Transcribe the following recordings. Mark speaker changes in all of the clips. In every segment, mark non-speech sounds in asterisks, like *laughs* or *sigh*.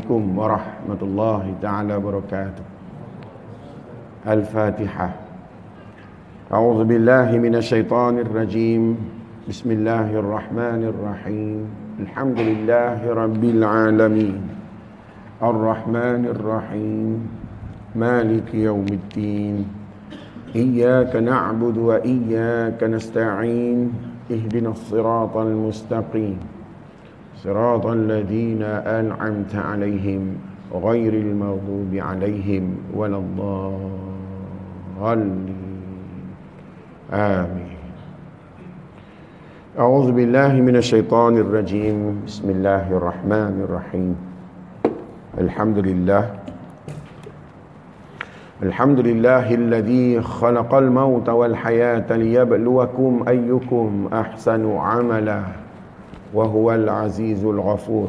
Speaker 1: عليكم ورحمة الله تعالى وبركاته. الفاتحة. أعوذ بالله من الشيطان الرجيم. بسم الله الرحمن الرحيم. الحمد لله رب العالمين. الرحمن الرحيم. مالك يوم الدين. إياك نعبد وإياك نستعين. اهدنا الصراط المستقيم. صراط الذين أنعمت عليهم غير المغضوب عليهم ولا الضالين. آمين. أعوذ بالله من الشيطان الرجيم. بسم الله الرحمن الرحيم. الحمد لله. الحمد لله الذي خلق الموت والحياة ليبلوكم أيكم أحسن عملاً. وهو العزيز الغفور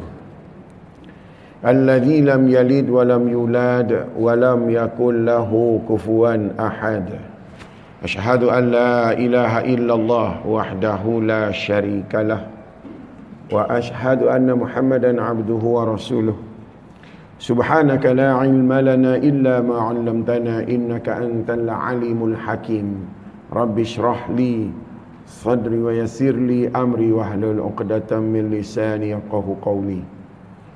Speaker 1: الذي لم يلد ولم يولد ولم يكن له كفوا احد اشهد ان لا اله الا الله وحده لا شريك له واشهد ان محمدا عبده ورسوله سبحانك لا علم لنا الا ما علمتنا انك انت العليم الحكيم رب اشرح لي صدري ويسر لي أمري واحلل عقدة من لساني يفقه قولي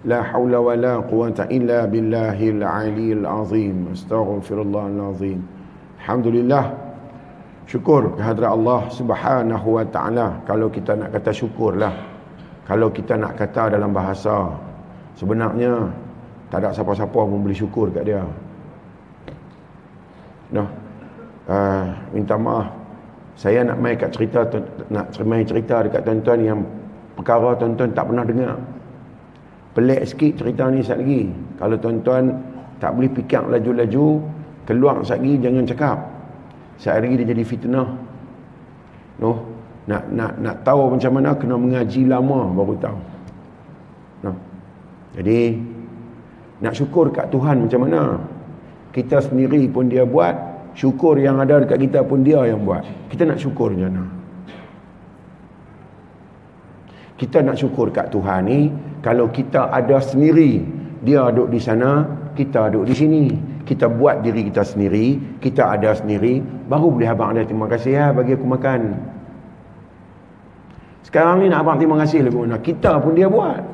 Speaker 1: لا حول ولا قوة إلا بالله العلي العظيم أستغفر الله العظيم الحمد لله syukur kehadrat Allah Subhanahu wa taala. Kalau kita nak kata syukurlah. Kalau kita nak kata dalam bahasa. Sebenarnya tak ada siapa-siapa pun boleh syukur kat dia. Nah, uh, minta maaf saya nak main kat cerita nak main cerita dekat tuan-tuan yang perkara tuan-tuan tak pernah dengar. Pelik sikit cerita ni sekali lagi. Kalau tuan-tuan tak boleh fikir laju-laju keluar sekali lagi jangan cakap. Sekali lagi dia jadi fitnah. No nak nak nak tahu macam mana kena mengaji lama baru tahu. No. jadi nak syukur kat Tuhan macam mana? Kita sendiri pun dia buat syukur yang ada dekat kita pun dia yang buat. Kita nak syukur macam mana? Kita nak syukur kat Tuhan ni kalau kita ada sendiri dia duduk di sana kita duduk di sini. Kita buat diri kita sendiri kita ada sendiri baru boleh abang ada terima kasih ya bagi aku makan. Sekarang ni nak abang terima kasih lagu mana kita pun dia buat.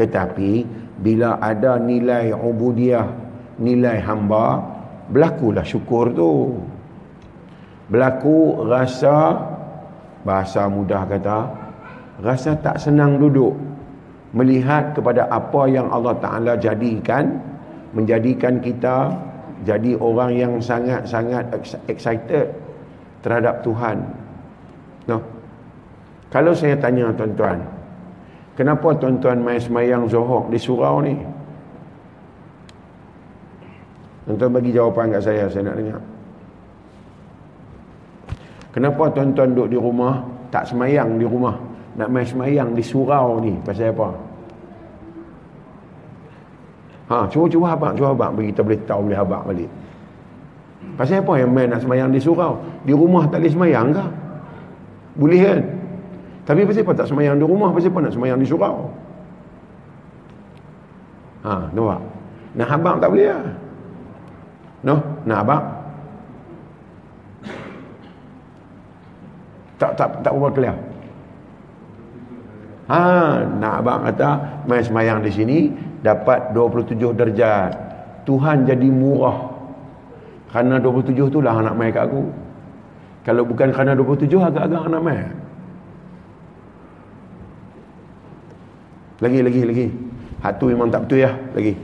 Speaker 1: Tetapi bila ada nilai ubudiah nilai hamba berlakulah syukur tu berlaku rasa bahasa mudah kata rasa tak senang duduk melihat kepada apa yang Allah Ta'ala jadikan menjadikan kita jadi orang yang sangat-sangat excited terhadap Tuhan no. kalau saya tanya tuan-tuan kenapa tuan-tuan main semayang zohor di surau ni Tuan-tuan bagi jawapan kat saya, saya nak dengar. Kenapa tuan-tuan duduk di rumah, tak semayang di rumah, nak main semayang di surau ni, pasal apa? Ha, cuba-cuba abang, cuba abang bagi kita boleh tahu boleh abang balik. Pasal apa yang main nak semayang di surau? Di rumah tak boleh semayang ke? Boleh kan? Tapi pasal apa tak semayang di rumah? Pasal apa nak semayang di surau? Ha, nampak? Nah abang tak boleh lah. Noh, nak abang? Tak tak tak apa clear. Ha, nak abang kata main semayang di sini dapat 27 darjat. Tuhan jadi murah. Kerana 27 tu lah nak main kat aku. Kalau bukan kerana 27 agak-agak nak main. Lagi lagi lagi. Hak tu memang tak betul ya, lagi.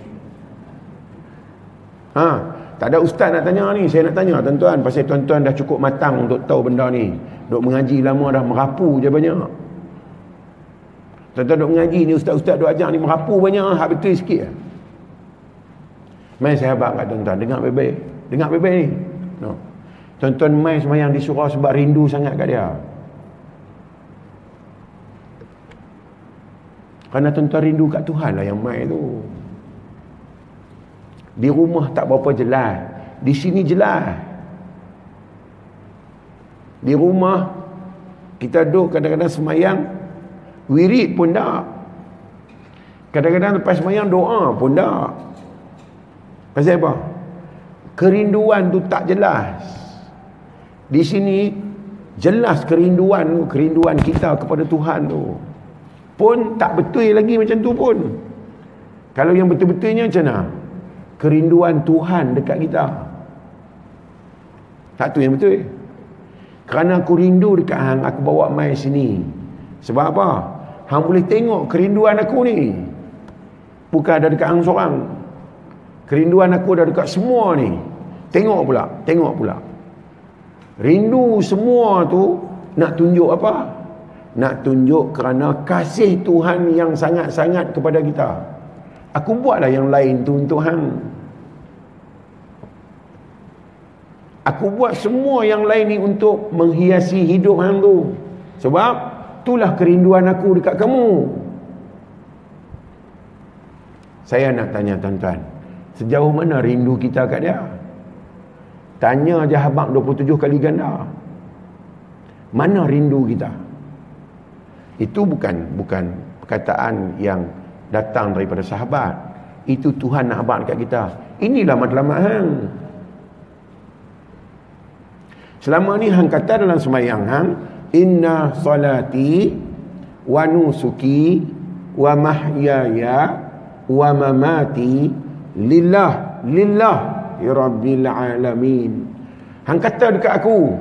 Speaker 1: Ha, tak ada ustaz nak tanya ni. Saya nak tanya tuan-tuan. Pasal tuan-tuan dah cukup matang untuk tahu benda ni. Duk mengaji lama dah merapu je banyak. Tuan-tuan duk mengaji ni ustaz-ustaz duk ajar ni merapu banyak. Hak betul sikit lah. Main sahabat kat tuan-tuan. Dengar baik-baik. Dengar baik-baik ni. No. Tuan-tuan main semayang di surau sebab rindu sangat kat dia. Kerana tuan-tuan rindu kat Tuhan lah yang main tu. Di rumah tak berapa jelas. Di sini jelas. Di rumah kita duduk kadang-kadang semayang wirid pun tak. Kadang-kadang lepas semayang doa pun tak. Pasal apa? Kerinduan tu tak jelas. Di sini jelas kerinduan kerinduan kita kepada Tuhan tu. Pun tak betul lagi macam tu pun. Kalau yang betul-betulnya macam mana? Kerinduan Tuhan dekat kita. Tak tu yang betul. Kerana aku rindu dekat hang, aku bawa mai sini. Sebab apa? Hang boleh tengok kerinduan aku ni. Bukan ada dekat hang seorang. Kerinduan aku ada dekat semua ni. Tengok pula, tengok pula. Rindu semua tu nak tunjuk apa? Nak tunjuk kerana kasih Tuhan yang sangat-sangat kepada kita. Aku buatlah yang lain tu untuk hang. Aku buat semua yang lain ni untuk menghiasi hidup hang tu. Sebab itulah kerinduan aku dekat kamu. Saya nak tanya tuan-tuan. Sejauh mana rindu kita kat dia? Tanya je habang 27 kali ganda. Mana rindu kita? Itu bukan bukan perkataan yang datang daripada sahabat. Itu Tuhan nak abad dekat kita. Inilah matlamat hang. Selama ni hang kata dalam semayang hang, inna salati wa nusuki wa mahyaya wa mamati lillah lillah ya rabbil alamin. Hang kata dekat aku,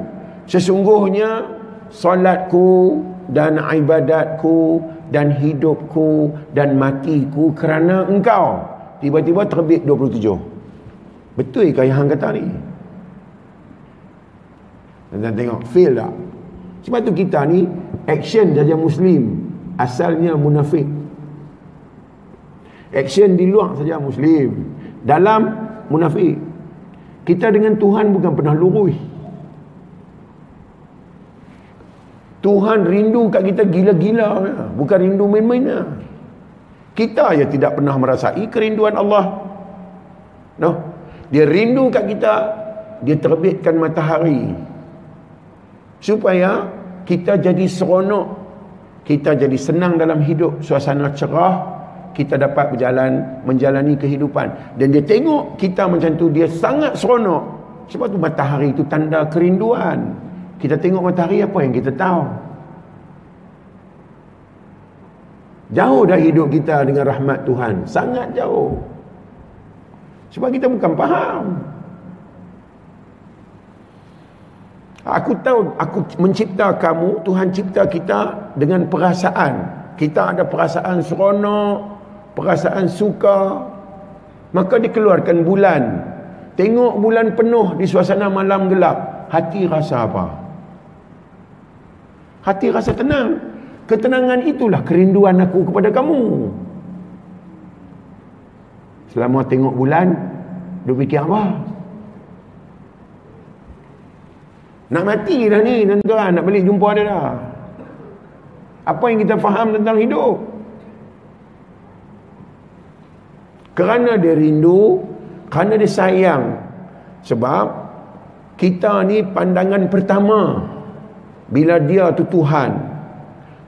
Speaker 1: sesungguhnya solatku dan ibadatku dan hidupku dan matiku kerana engkau tiba-tiba terbit 27 betul ke yang kata ni dan tengok fail tak? Sebab tu kita ni action saja muslim. Asalnya munafik. Action di luar saja muslim. Dalam munafik. Kita dengan Tuhan bukan pernah lurus. Tuhan rindu kat kita gila-gila. Bukan rindu main-main. Kita ya tidak pernah merasai kerinduan Allah. No dia rindu kat kita dia terbitkan matahari supaya kita jadi seronok kita jadi senang dalam hidup suasana cerah kita dapat berjalan menjalani kehidupan dan dia tengok kita macam tu dia sangat seronok sebab tu matahari itu tanda kerinduan kita tengok matahari apa yang kita tahu? Jauh dah hidup kita dengan rahmat Tuhan. Sangat jauh. Sebab kita bukan faham. Aku tahu aku mencipta kamu, Tuhan cipta kita dengan perasaan. Kita ada perasaan seronok, perasaan suka. Maka dikeluarkan bulan. Tengok bulan penuh di suasana malam gelap. Hati rasa apa? Hati rasa tenang. Ketenangan itulah kerinduan aku kepada kamu. Selama tengok bulan, duk fikir apa? Nak mati dah ni tuan-tuan, nak balik jumpa dia dah. Apa yang kita faham tentang hidup? Kerana dia rindu, kerana dia sayang. Sebab kita ni pandangan pertama bila dia tu Tuhan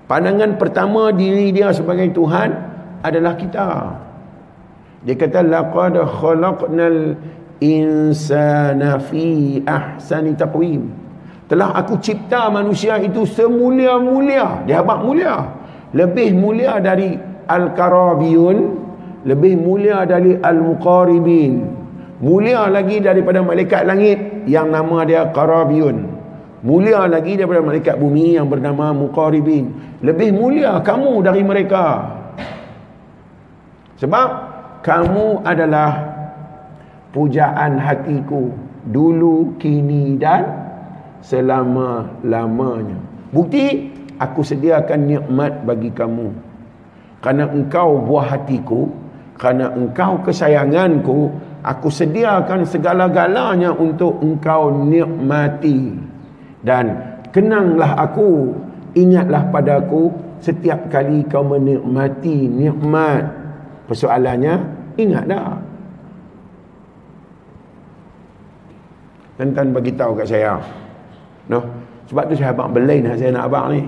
Speaker 1: pandangan pertama diri dia sebagai Tuhan adalah kita dia kata laqad khalaqnal insana fi ahsani taqwim telah aku cipta manusia itu semulia-mulia dia abang mulia lebih mulia dari al-karabiyun lebih mulia dari al-muqaribin mulia lagi daripada malaikat langit yang nama dia karabiyun Mulia lagi daripada malaikat bumi yang bernama Muqaribin. Lebih mulia kamu dari mereka. Sebab kamu adalah pujaan hatiku dulu, kini dan selama-lamanya. Bukti aku sediakan nikmat bagi kamu. Karena engkau buah hatiku, karena engkau kesayanganku, aku sediakan segala-galanya untuk engkau nikmati dan kenanglah aku ingatlah padaku setiap kali kau menikmati nikmat persoalannya ingat dah Tuan-tuan bagi tahu kat saya. No. Sebab tu saya abang belai nak saya nak abang ni.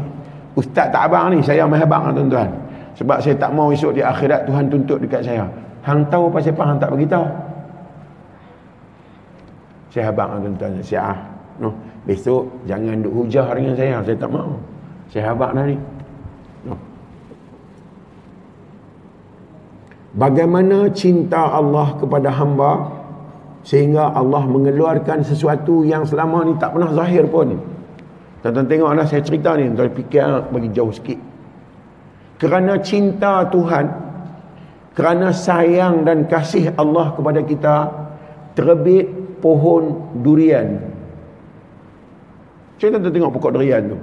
Speaker 1: Ustaz tak abang ni, saya mai abang tuan-tuan. Sebab saya tak mau esok di akhirat Tuhan tuntut dekat saya. Hang tahu apa siapa hang tak beritahu. Saya habaq tuan-tuan, siap. No. Besok jangan duk hujah dengan saya, saya tak mau. Saya habaq dah ni. No. Bagaimana cinta Allah kepada hamba sehingga Allah mengeluarkan sesuatu yang selama ni tak pernah zahir pun. Tuan-tuan tengoklah saya cerita ni, tuan fikir bagi jauh sikit. Kerana cinta Tuhan, kerana sayang dan kasih Allah kepada kita, terbit pohon durian. Cuba tuan tengok pokok durian tu.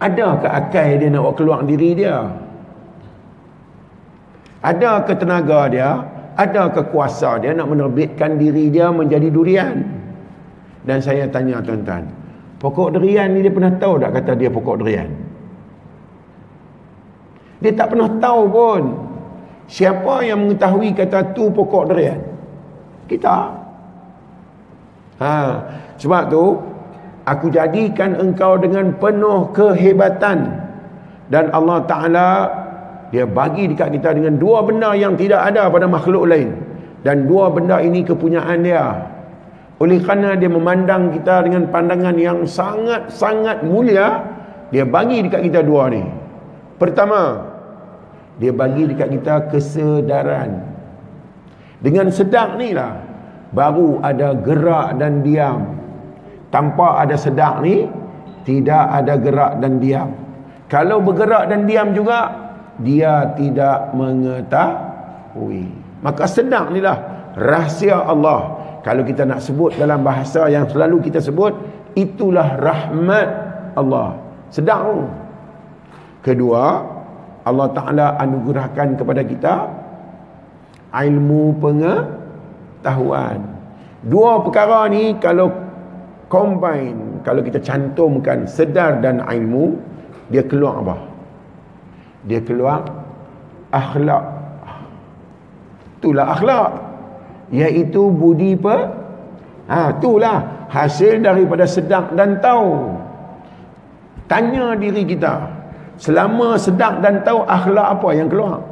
Speaker 1: Ada ke akal dia nak keluar diri dia? Ada ke tenaga dia? Ada ke kuasa dia nak menerbitkan diri dia menjadi durian? Dan saya tanya tuan-tuan, pokok durian ni dia pernah tahu tak kata dia pokok durian? Dia tak pernah tahu pun. Siapa yang mengetahui kata tu pokok durian? Kita. Ha, sebab tu aku jadikan engkau dengan penuh kehebatan dan Allah Taala dia bagi dekat kita dengan dua benda yang tidak ada pada makhluk lain. Dan dua benda ini kepunyaan dia. Oleh kerana dia memandang kita dengan pandangan yang sangat-sangat mulia dia bagi dekat kita dua ni. Pertama dia bagi dekat kita kesedaran. Dengan sedang ni lah baru ada gerak dan diam. Tanpa ada sedang ni tidak ada gerak dan diam. Kalau bergerak dan diam juga dia tidak mengetahui. Maka sedang ni lah rahsia Allah. Kalau kita nak sebut dalam bahasa yang selalu kita sebut itulah rahmat Allah. Sedang. Kedua Allah Ta'ala anugerahkan kepada kita ilmu pengetahuan. Dua perkara ni kalau combine kalau kita cantumkan sedar dan ilmu dia keluar apa dia keluar akhlak itulah akhlak iaitu budi pe ha itulah hasil daripada sedar dan tahu tanya diri kita Selama sedang dan tahu akhlak apa yang keluar.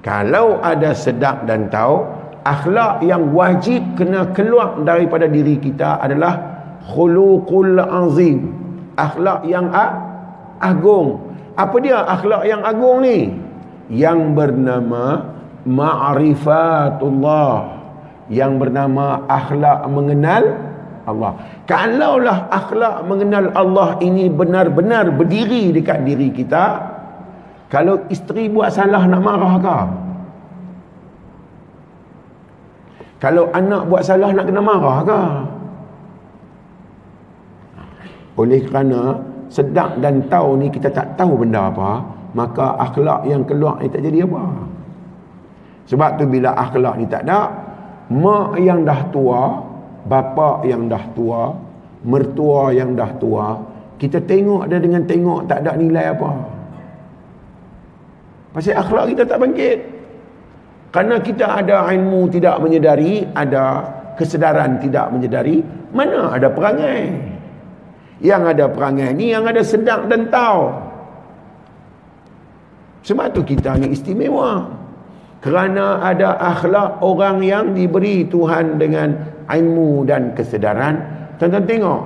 Speaker 1: Kalau ada sedang dan tahu, akhlak yang wajib kena keluar daripada diri kita adalah khuluqul azim. Akhlak yang agung. Apa dia akhlak yang agung ni? Yang bernama ma'rifatullah. Yang bernama akhlak mengenal Allah. Kalaulah akhlak mengenal Allah ini benar-benar berdiri dekat diri kita, kalau isteri buat salah nak marah ke? Kalau anak buat salah nak kena marah ke? Oleh kerana sedang dan tahu ni kita tak tahu benda apa, maka akhlak yang keluar ni tak jadi apa. Sebab tu bila akhlak ni tak ada, mak yang dah tua, bapa yang dah tua, mertua yang dah tua, kita tengok dia dengan tengok tak ada nilai apa. Pasal akhlak kita tak bangkit. Kerana kita ada ilmu tidak menyedari, ada kesedaran tidak menyedari, mana ada perangai. Yang ada perangai ni yang ada sedang dan tahu. Sebab tu kita ni istimewa. Kerana ada akhlak orang yang diberi Tuhan dengan ilmu dan kesedaran tuan-tuan tengok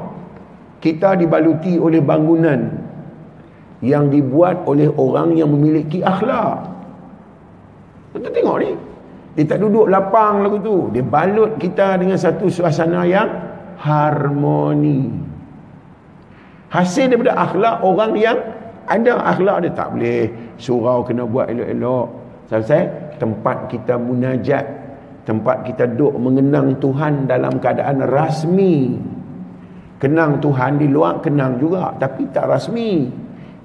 Speaker 1: kita dibaluti oleh bangunan yang dibuat oleh orang yang memiliki akhlak tuan-tuan tengok ni dia tak duduk lapang lagu tu dia balut kita dengan satu suasana yang harmoni hasil daripada akhlak orang yang ada. Akhlak dia tak boleh surau kena buat elok-elok. Selesai tempat kita munajat tempat kita duduk mengenang Tuhan dalam keadaan rasmi. Kenang Tuhan di luar kenang juga tapi tak rasmi.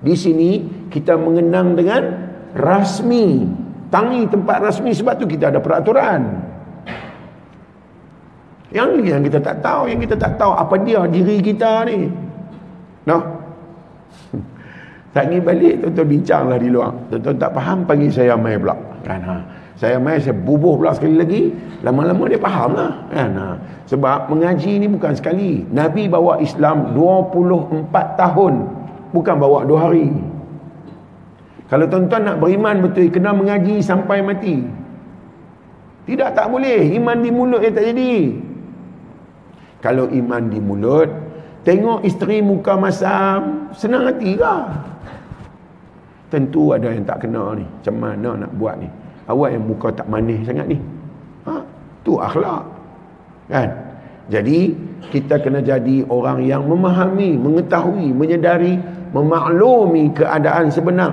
Speaker 1: Di sini kita mengenang dengan rasmi. Tangi tempat rasmi sebab tu kita ada peraturan. Yang yang kita tak tahu yang kita tak tahu apa dia diri kita ni no tak pergi balik tuan-tuan bincanglah di luar tuan-tuan tak faham panggil saya mai pula kan ha saya main saya bubuh pula sekali lagi lama-lama dia faham lah kan? Ha. sebab mengaji ni bukan sekali Nabi bawa Islam 24 tahun bukan bawa dua hari. Kalau tuan-tuan nak beriman betul, kena mengaji sampai mati. Tidak tak boleh. Iman di mulut yang tak jadi. Kalau iman di mulut, tengok isteri muka masam, senang hati kah? Tentu ada yang tak kena ni. Macam mana nak buat ni? Awak yang muka tak manis sangat ni. Ha? Tu akhlak. Kan? Jadi, kita kena jadi orang yang memahami, mengetahui, menyedari, memaklumi keadaan sebenar.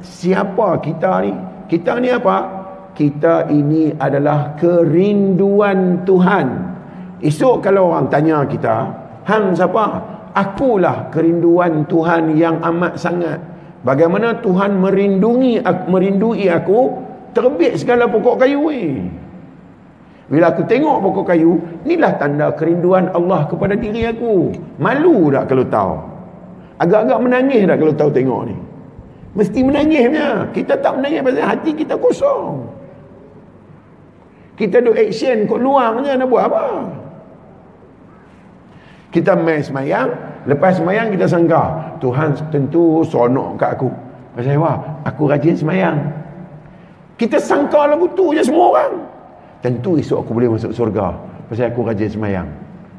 Speaker 1: Siapa kita ni? Kita ni apa? kita ini adalah kerinduan Tuhan. Esok kalau orang tanya kita, hang siapa? Akulah kerinduan Tuhan yang amat sangat. Bagaimana Tuhan merindungi merindui aku, terbit segala pokok kayu ni. Bila aku tengok pokok kayu, inilah tanda kerinduan Allah kepada diri aku. Malu tak kalau tahu? Agak-agak menangis tak kalau tahu tengok ni? Mesti menangisnya. Kita tak menangis pasal hati kita kosong. Kita duk action kot luang je nak buat apa? Kita main semayang, lepas semayang kita sangka, Tuhan tentu sonok kat aku. Pasal apa? Aku rajin semayang. Kita sangka lagu tu je semua orang. Tentu esok aku boleh masuk surga. Pasal aku rajin semayang.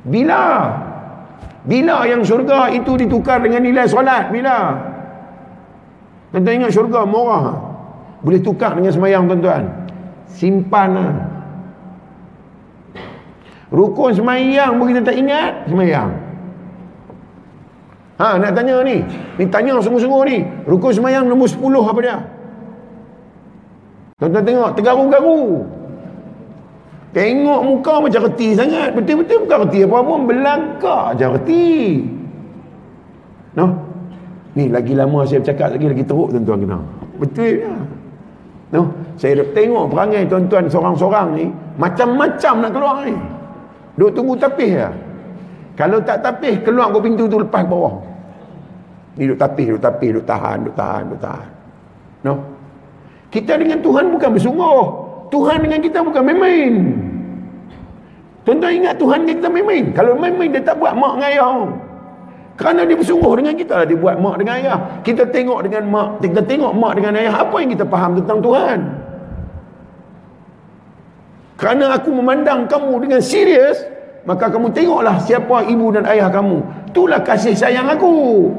Speaker 1: Bila? Bila yang surga itu ditukar dengan nilai solat? Bila? Tuan-tuan ingat syurga murah. Boleh tukar dengan semayang tuan-tuan. Simpan lah. Rukun semayang pun kita tak ingat semayang. Ha, nak tanya ni. Ni tanya sungguh-sungguh ni. Rukun semayang nombor 10 apa dia? Tuan-tuan tengok, tergaru-garu. Tengok muka macam reti sangat. Betul-betul bukan reti apa pun. Belangkak je reti. No? Ni lagi lama saya bercakap lagi, lagi teruk tuan-tuan kena. Betul ya? No? Saya tengok perangai tuan-tuan seorang-seorang ni. Macam-macam nak keluar ni. Duk tunggu tapis ya. Kalau tak tapis, keluar ke pintu tu lepas bawah. Ni duk tapis, duk tapis, duk tahan, duk tahan, duk tahan. No? Kita dengan Tuhan bukan bersungguh. Tuhan dengan kita bukan main-main. Tuan-tuan ingat Tuhan dengan kita main-main. Kalau main-main dia tak buat mak ngayah. Kerana dia bersungguh dengan kita lah. Dia buat mak dengan ayah. Kita tengok dengan mak. Kita tengok mak dengan ayah. Apa yang kita faham tentang Tuhan? Kerana aku memandang kamu dengan serius, maka kamu tengoklah siapa ibu dan ayah kamu. Itulah kasih sayang aku.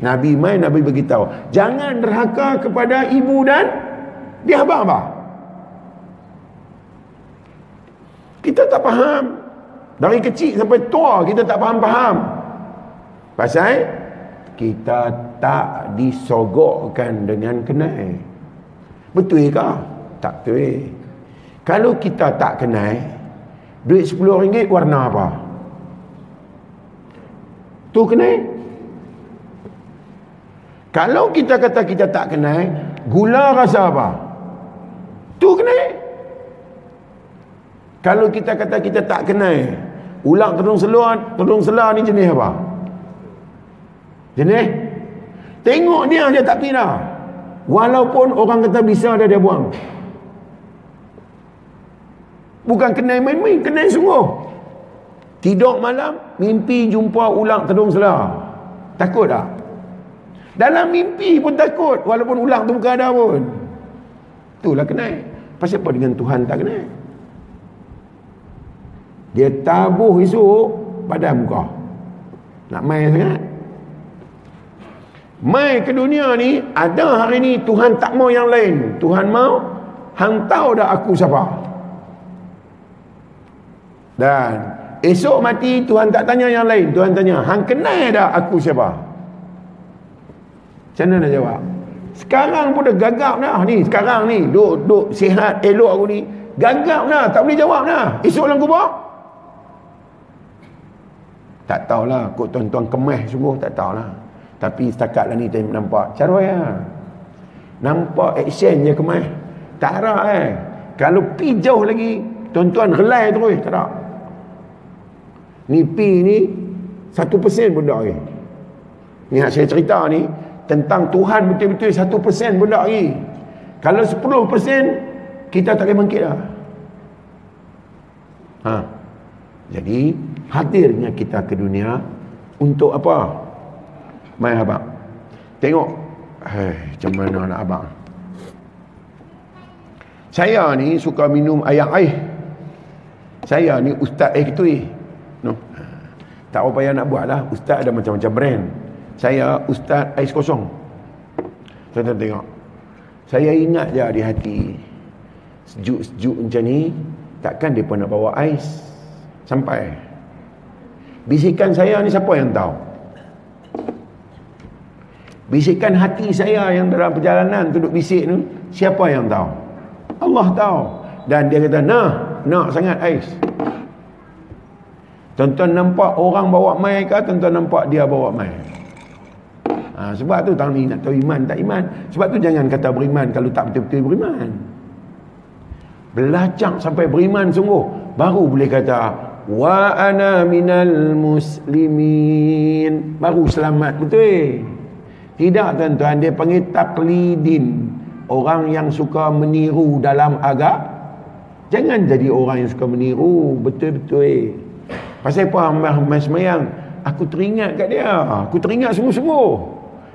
Speaker 1: Nabi main Nabi beritahu, jangan derhaka kepada ibu dan dia abang-abang. Kita tak faham. Dari kecil sampai tua kita tak faham-faham. Pasal kita tak disogokkan dengan kenal. Betul ke? Tak betul. Kalau kita tak kenal Duit RM10 warna apa? Tu kenal Kalau kita kata kita tak kenal Gula rasa apa? Tu kenal Kalau kita kata kita tak kenal Ulang tudung seluar Tudung seluar ni jenis apa? Jenis? Tengok dia je tak kira Walaupun orang kata bisa dia dia buang Bukan kenai main-main, kenai sungguh. Tidur malam, mimpi jumpa ulang tedung selah. Takut tak? Dalam mimpi pun takut, walaupun ulang tu bukan ada pun. Itulah kenai. Pasal apa dengan Tuhan tak kenai? Dia tabuh esok pada muka. Nak main sangat. Mai ke dunia ni, ada hari ni Tuhan tak mau yang lain. Tuhan mau, hang tahu dah aku siapa? Dan esok mati Tuhan tak tanya yang lain. Tuhan tanya, hang kenal dah aku siapa? Macam mana nak jawab? Sekarang pun dah gagap dah ni. Sekarang ni, duk, duk sihat, elok aku ni. Gagap dah, tak boleh jawab dah. Esok dalam kubur? Tak tahulah, kok tuan-tuan kemah sungguh, tak tahulah. Tapi setakat lah ni saya nampak. Cara ya. Nampak action je kemah. Tak harap eh. Kalau pi jauh lagi, tuan-tuan relai terus. Tak ada. Ni P ni satu persen tak lagi. Ni yang saya cerita ni tentang Tuhan betul-betul satu persen tak lagi. Kalau sepuluh persen kita tak boleh bangkit dah. Ha. Jadi hadirnya kita ke dunia untuk apa? Mai abang. Tengok. Hei, macam mana nak abang? Saya ni suka minum air air. Saya ni ustaz eh eh. No. Tak apa payah nak buat lah. Ustaz ada macam-macam brand. Saya ustaz ais kosong. Tuan-tuan tengok. Saya ingat je di hati. Sejuk-sejuk macam ni. Takkan dia pun nak bawa ais. Sampai. Bisikan saya ni siapa yang tahu? Bisikan hati saya yang dalam perjalanan duduk bisik ni. Siapa yang tahu? Allah tahu dan dia kata nah nak sangat ais tuan-tuan nampak orang bawa mai ke tuan-tuan nampak dia bawa mai ha, sebab tu tang ni nak tahu iman tak iman. Sebab tu jangan kata beriman kalau tak betul-betul beriman. Belacak sampai beriman sungguh. Baru boleh kata wa ana minal muslimin. Baru selamat betul? Tidak tuan-tuan dia panggil taklidin. Orang yang suka meniru dalam agak jangan jadi orang yang suka meniru. Betul-betul. eh pasal apa amal semayang? Aku teringat kat dia. Aku teringat sungguh-sungguh.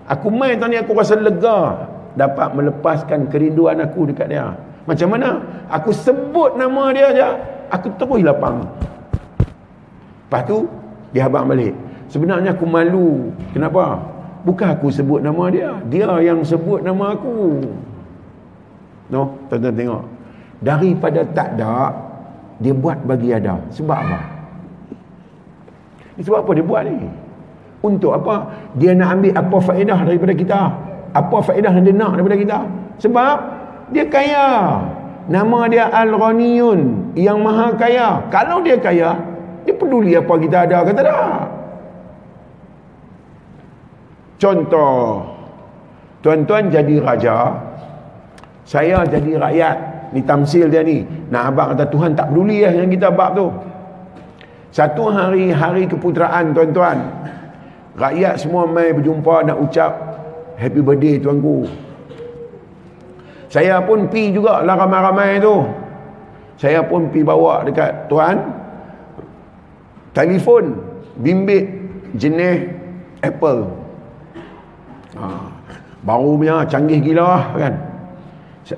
Speaker 1: Aku main tadi aku rasa lega. Dapat melepaskan kerinduan aku dekat dia. Macam mana? Aku sebut nama dia aja aku terus lapang. Lepas tu dia habang balik. Sebenarnya aku malu. Kenapa? Bukan aku sebut nama dia. Dia yang sebut nama aku. No, tuan-tuan tengok. Daripada tak ada, dia buat bagi ada. Sebab apa? Sebab apa dia buat ni? Untuk apa? Dia nak ambil apa faedah daripada kita? Apa faedah yang dia nak daripada kita? Sebab dia kaya. Nama dia Al-Ghaniyun. Yang maha kaya. Kalau dia kaya, dia peduli apa kita ada kata tak? Contoh. Tuan-tuan jadi raja, saya jadi rakyat ni tamsil dia ni nak abang kata Tuhan tak peduli lah yang kita bab tu satu hari hari keputeraan tuan-tuan. Rakyat semua mai berjumpa nak ucap happy birthday tuanku. Saya pun pi juga lah ramai-ramai tu. Saya pun pi bawa dekat tuan. Telefon bimbit jenis Apple. Ha, baru punya canggih gila kan?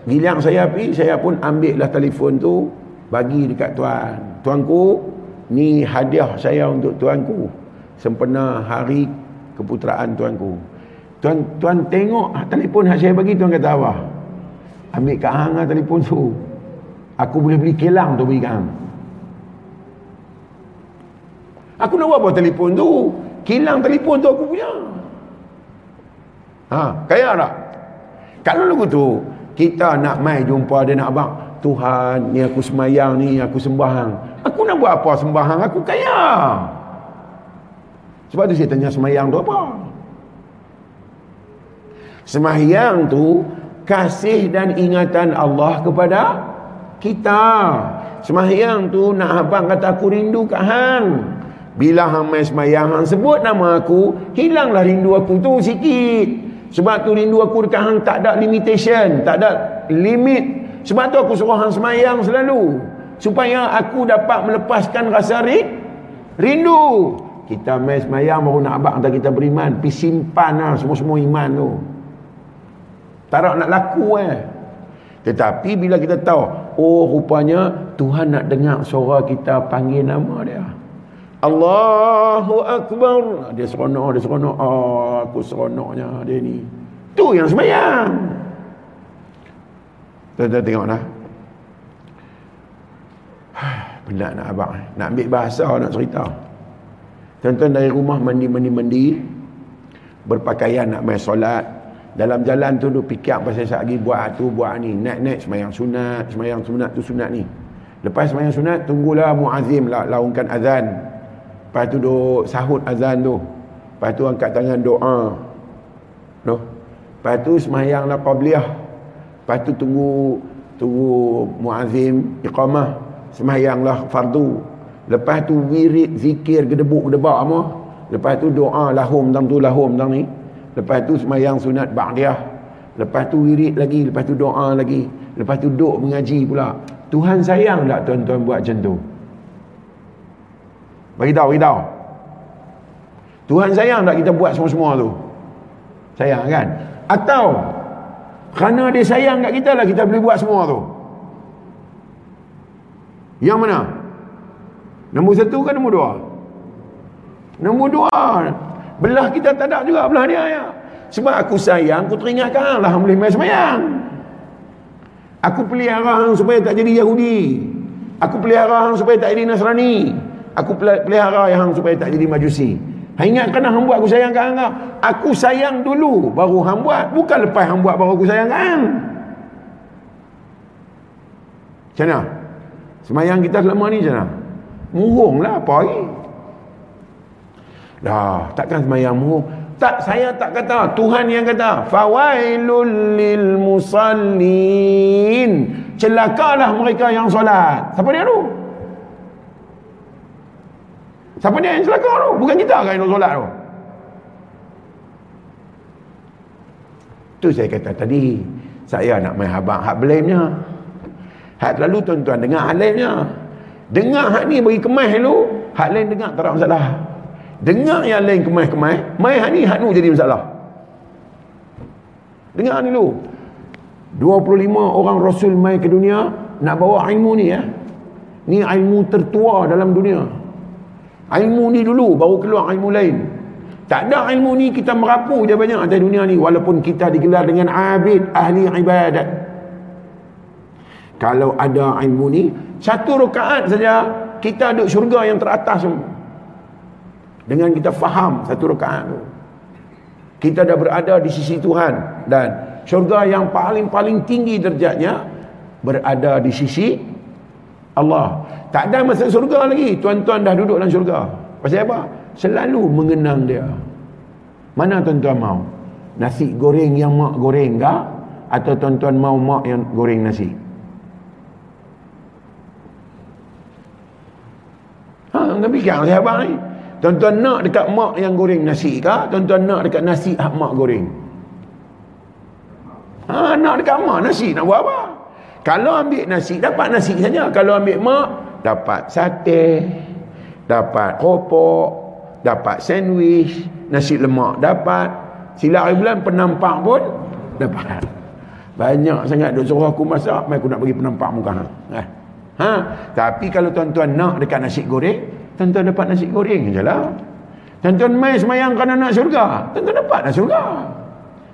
Speaker 1: Gilang saya pergi, saya pun ambil lah telefon tu, bagi dekat tuan. Tuanku, ni hadiah saya untuk tuanku. Sempena hari keputeraan tuanku. Tuan tuan tengok telefon yang saya bagi, tuan kata apa? Ambil kat hang lah telefon tu. Aku boleh beli kilang tu bagi hang. Aku nak buat apa telefon tu? Kilang telefon tu aku punya. Ha, kaya tak? Kalau lagu tu, kita nak mai jumpa dia nak abang Tuhan ni aku semayang ni aku sembahang aku nak buat apa sembahang aku kaya. Sebab tu saya tanya semayang tu apa? Semayang tu kasih dan ingatan Allah kepada kita. Semayang tu nak abang kata aku rindu kat hang. Bila hang main semayang hang sebut nama aku hilanglah rindu aku tu sikit. Sebab tu rindu aku dekat hang tak ada limitation, tak ada limit. Sebab tu aku suruh hang semayang selalu. Supaya aku dapat melepaskan rasa ri, rindu. Kita main semayang baru nak abang kita beriman. Pergi simpan lah semua-semua iman tu. Tak nak laku eh. Tetapi bila kita tahu, oh rupanya Tuhan nak dengar suara kita panggil nama dia. Allahu Akbar. Dia seronok, dia seronok. Oh, aku seronoknya dia ni. Tu yang semayang. Tuan-tuan tengok lah. *sighs* Penat nak abang. Nak ambil bahasa, nak cerita. Tuan-tuan dari rumah mandi-mandi-mandi. Berpakaian nak main solat. Dalam jalan tu duk fikir pasal lagi buat tu, buat ni. Naik-naik semayang sunat. Semayang sunat tu sunat ni. Lepas semayang sunat, tunggulah muazim lah, laungkan azan. Lepas tu duk sahut azan tu. Lepas tu angkat tangan doa. No. Lepas tu semayang lah qabliyah. Lepas tu tunggu tunggu muazim iqamah. Semayang lah fardu. Lepas tu wirid zikir gedebuk gedebak apa. Lepas tu doa lahum tang tu lahum tang ni. Lepas tu semayang sunat ba'diyah. Lepas tu wirid lagi. Lepas tu doa lagi. Lepas tu duduk mengaji pula. Tuhan sayang tak tuan-tuan buat macam tu? Bagi tahu, bagi tahu. Tuhan sayang tak kita buat semua-semua tu? sayang kan atau kerana dia sayang kat kita lah kita boleh buat semua tu. Yang mana? Nombor satu kan nombor dua? Nombor dua. Belah kita tak ada juga belah dia ya. sebab aku sayang aku teringatkan lah boleh main semayang aku pelihara supaya tak jadi Yahudi. Aku pelihara supaya tak jadi Nasrani. Aku pelihara yang supaya tak jadi Majusi Ingatkan hang buat aku sayang kat hang Aku sayang dulu baru hang buat. Bukan lepas hang buat baru aku sayang hang. Macam mana? Semayang kita selama ni macam mana? Murung lah apa lagi? Dah, takkan semayang murung. Tak, saya tak kata. Tuhan yang kata. Fawailul lil musallin. Celakalah mereka yang solat. Siapa dia tu? Siapa dia yang celaka tu? Bukan kita kan yang solat tu. Tu saya kata tadi. Saya nak main habang hak blame-nya. Hak lalu tuan-tuan dengar hak lainnya. Dengar hak ni bagi kemas dulu. Hak lain dengar tak ada masalah. Dengar yang lain kemas-kemas. Main hak ni, hak ni jadi masalah. Dengar ni dulu. 25 orang Rasul main ke dunia. Nak bawa ilmu ni ya. Ni ilmu tertua dalam dunia. Ilmu ni dulu baru keluar ilmu lain. Tak ada ilmu ni kita merapu je banyak atas dunia ni walaupun kita digelar dengan abid ahli ibadat. Kalau ada ilmu ni satu rakaat saja kita duduk syurga yang teratas. Dengan kita faham satu rakaat tu. Kita dah berada di sisi Tuhan dan syurga yang paling-paling tinggi derajatnya berada di sisi Allah. Tak ada masuk surga lagi. Tuan-tuan dah duduk dalam surga. Pasal apa? Selalu mengenang dia. Mana tuan-tuan mau? Nasi goreng yang mak goreng ke? Atau tuan-tuan mau mak yang goreng nasi? Ha, tak fikir sahabat ni. Tuan-tuan nak dekat mak yang goreng nasi ke? Tuan-tuan nak dekat nasi hak mak goreng? Ha, nak dekat mak nasi nak buat apa? Kalau ambil nasi, dapat nasi saja. Kalau ambil mak, dapat sate, dapat keropok, dapat sandwich, nasi lemak dapat, sila hari bulan penampak pun dapat. Banyak sangat duk suruh aku masak, mai aku nak bagi penampak muka. Ha? ha? Tapi kalau tuan-tuan nak dekat nasi goreng, tuan-tuan dapat nasi goreng jelah. Tuan-tuan mai semayang kerana nak syurga, tuan-tuan dapat nak syurga.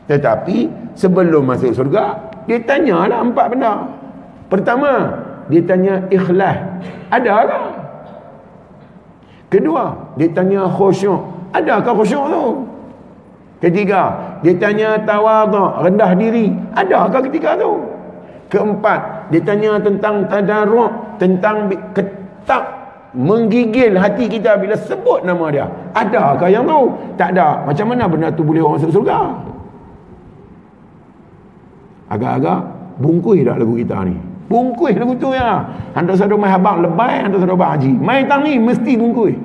Speaker 1: Tetapi sebelum masuk syurga, dia tanyalah empat benda. Pertama, dia tanya ikhlas. Ada ke? Kedua, dia tanya khusyuk. Adakah khusyuk tu? Ketiga, dia tanya tawaduk, rendah diri. Adakah ketika tu? Keempat, dia tanya tentang tadaruk, tentang ketak menggigil hati kita bila sebut nama dia. Adakah yang tu? Tak ada. Macam mana benda tu boleh orang masuk surga? Agak-agak bungkus dah lagu kita ni. Bungkus lagu tu ya. Hantar sadar mai habang lebay, hantar sadar haji. Mai tang ni mesti bungkus.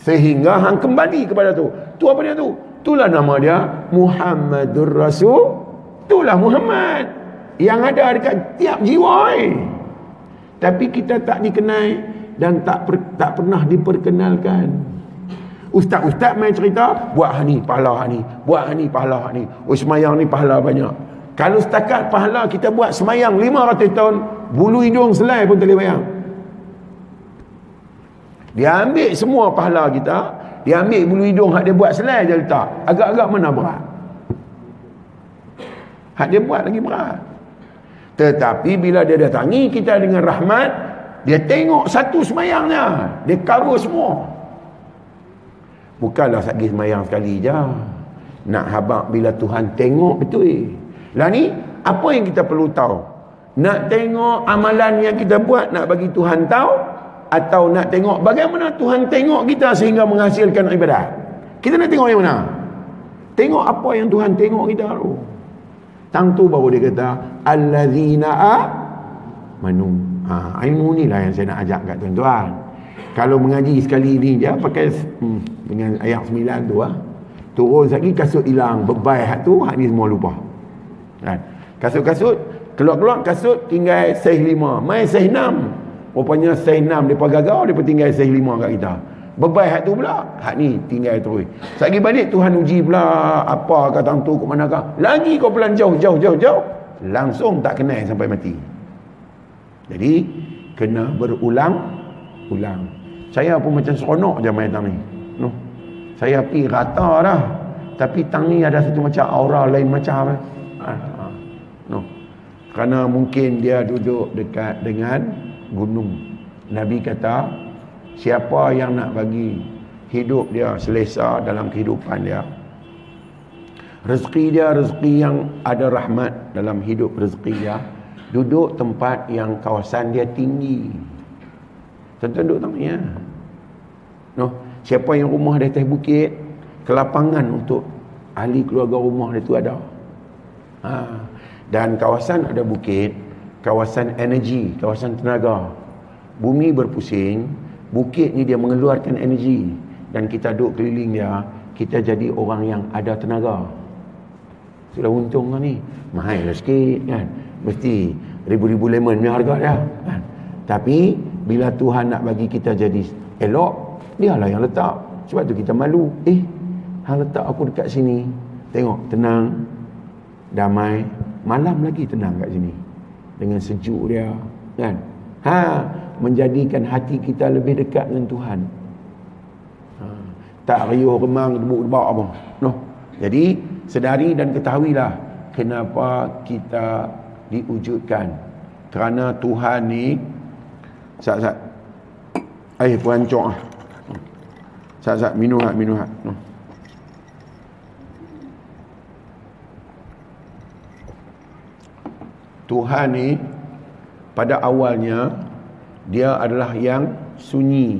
Speaker 1: Sehingga hang kembali kepada tu. Tu apa dia tu? Itulah nama dia Muhammadur Rasul. Itulah Muhammad. Yang ada dekat tiap jiwa eh. Tapi kita tak dikenal dan tak per, tak pernah diperkenalkan. Ustaz-ustaz main cerita, buat hani pahala hani, buat hani pahala hani. Oh semayang ni pahala banyak. Kalau setakat pahala kita buat semayang 500 tahun, bulu hidung selai pun tak boleh bayang. Dia ambil semua pahala kita, dia ambil bulu hidung hak dia buat selai je letak. Agak-agak mana berat? Hak dia buat lagi berat. Tetapi bila dia datangi kita dengan rahmat, dia tengok satu semayangnya. Dia cover semua. Bukanlah sagi semayang sekali je. Nak habak bila Tuhan tengok betul. Lah ni, apa yang kita perlu tahu? Nak tengok amalan yang kita buat nak bagi Tuhan tahu atau nak tengok bagaimana Tuhan tengok kita sehingga menghasilkan ibadat? Kita nak tengok yang mana? Tengok apa yang Tuhan tengok kita tu. Tang tu baru dia kata allazina manu. Ha, ilmu ni lah yang saya nak ajak kat tuan-tuan. Kalau mengaji sekali ni dia pakai hmm, dengan ayat 9 tu ah. Turun lagi kasut hilang, bebai hak tu, hak ni semua lupa. Kan? Kasut-kasut, keluar-keluar kasut tinggal saiz lima. Mai saiz enam. Rupanya saiz enam, mereka gagal, mereka tinggal saiz lima kat kita. bebai hak tu pula hak ni tinggal terus lagi balik Tuhan uji pula apa kata tu ke manakah lagi kau pelan jauh jauh jauh jauh langsung tak kenal sampai mati jadi kena berulang ulang saya pun macam seronok je main tang ni no. saya pergi rata dah tapi tang ni ada satu macam aura lain macam. Kerana mungkin dia duduk dekat dengan gunung. Nabi kata siapa yang nak bagi hidup dia selesa dalam kehidupan dia? Rezeki dia rezeki yang ada rahmat dalam hidup rezeki dia. Duduk tempat yang kawasan dia tinggi. Tentu duduk tempat ya. no siapa yang rumah di atas bukit kelapangan untuk ahli keluarga rumah dia tu ada. Ha. Dan kawasan ada bukit kawasan energi kawasan tenaga. Bumi berpusing bukit ni dia mengeluarkan energi. Dan kita duduk keliling dia kita jadi orang yang ada tenaga. Sudah untung kan ni. Mahal lah sikit kan? Mesti ribu-ribu lemon ni harga dia kan? Tapi bila Tuhan nak bagi kita jadi elok dia lah yang letak. Sebab tu kita malu. Eh hang letak aku dekat sini. Tengok tenang damai malam lagi tenang kat sini dengan sejuk dia kan ha menjadikan hati kita lebih dekat dengan Tuhan. Ha, tak riuh remang debuk-debak apa. No. Jadi sedari dan ketahuilah kenapa kita diwujudkan. Kerana Tuhan ni sat-sat air perancok ah. Sat-sat minum hat, minum hat. No. Tuhan ni pada awalnya dia adalah yang sunyi.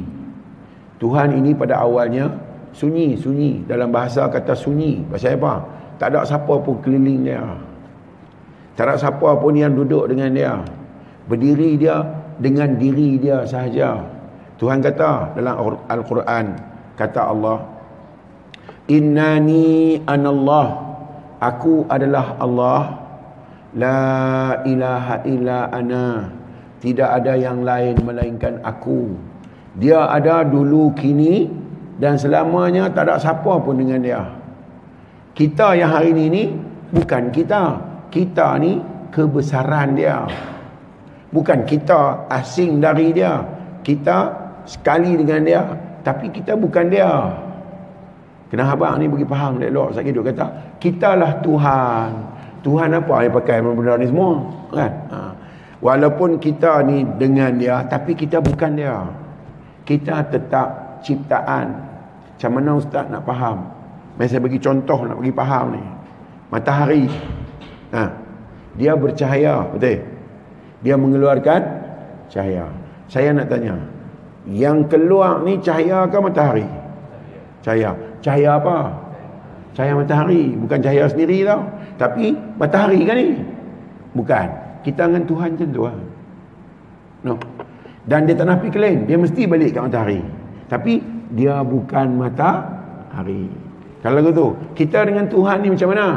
Speaker 1: Tuhan ini pada awalnya sunyi sunyi. Dalam bahasa kata sunyi. Pasal apa? Tak ada siapa pun keliling dia. Tak ada siapa pun yang duduk dengan dia. Berdiri dia dengan diri dia sahaja. Tuhan kata dalam Al-Quran kata Allah innani anallah. Aku adalah Allah la ilaha illa ana. Tidak ada yang lain melainkan aku. Dia ada dulu kini dan selamanya tak ada siapa pun dengan dia. Kita yang hari ini ni bukan kita. Kita ni kebesaran dia. Bukan kita asing dari dia. Kita sekali dengan dia tapi kita bukan dia. Kena abang ni bagi faham elok sakit duk kata kitalah Tuhan Tuhan apa yang pakai benda ni semua kan? Ha. Walaupun kita ni dengan dia Tapi kita bukan dia. Kita tetap ciptaan. Macam mana ustaz nak faham? Saya bagi contoh nak bagi faham ni. Matahari. Ha. Dia bercahaya Betul? Dia mengeluarkan cahaya. Saya nak tanya Yang keluar ni cahaya ke matahari? Cahaya. Cahaya apa Cahaya matahari Bukan cahaya sendiri tau Tapi matahari kan ni Bukan kita dengan Tuhan macam tu lah. No. Dan dia tak nak pergi lain. Dia mesti balik ke matahari. Tapi dia bukan matahari. Kalau gitu, kita dengan Tuhan ni macam mana?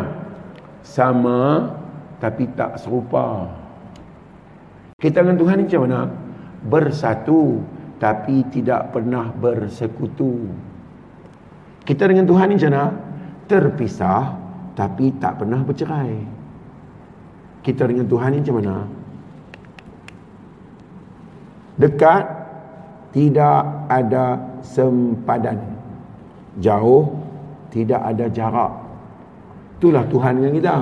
Speaker 1: Sama tapi tak serupa. Kita dengan Tuhan ni macam mana? Bersatu tapi tidak pernah bersekutu. Kita dengan Tuhan ni macam mana? Terpisah tapi tak pernah bercerai kita dengan Tuhan ni macam mana? Dekat tidak ada sempadan. Jauh tidak ada jarak. Itulah Tuhan dengan kita.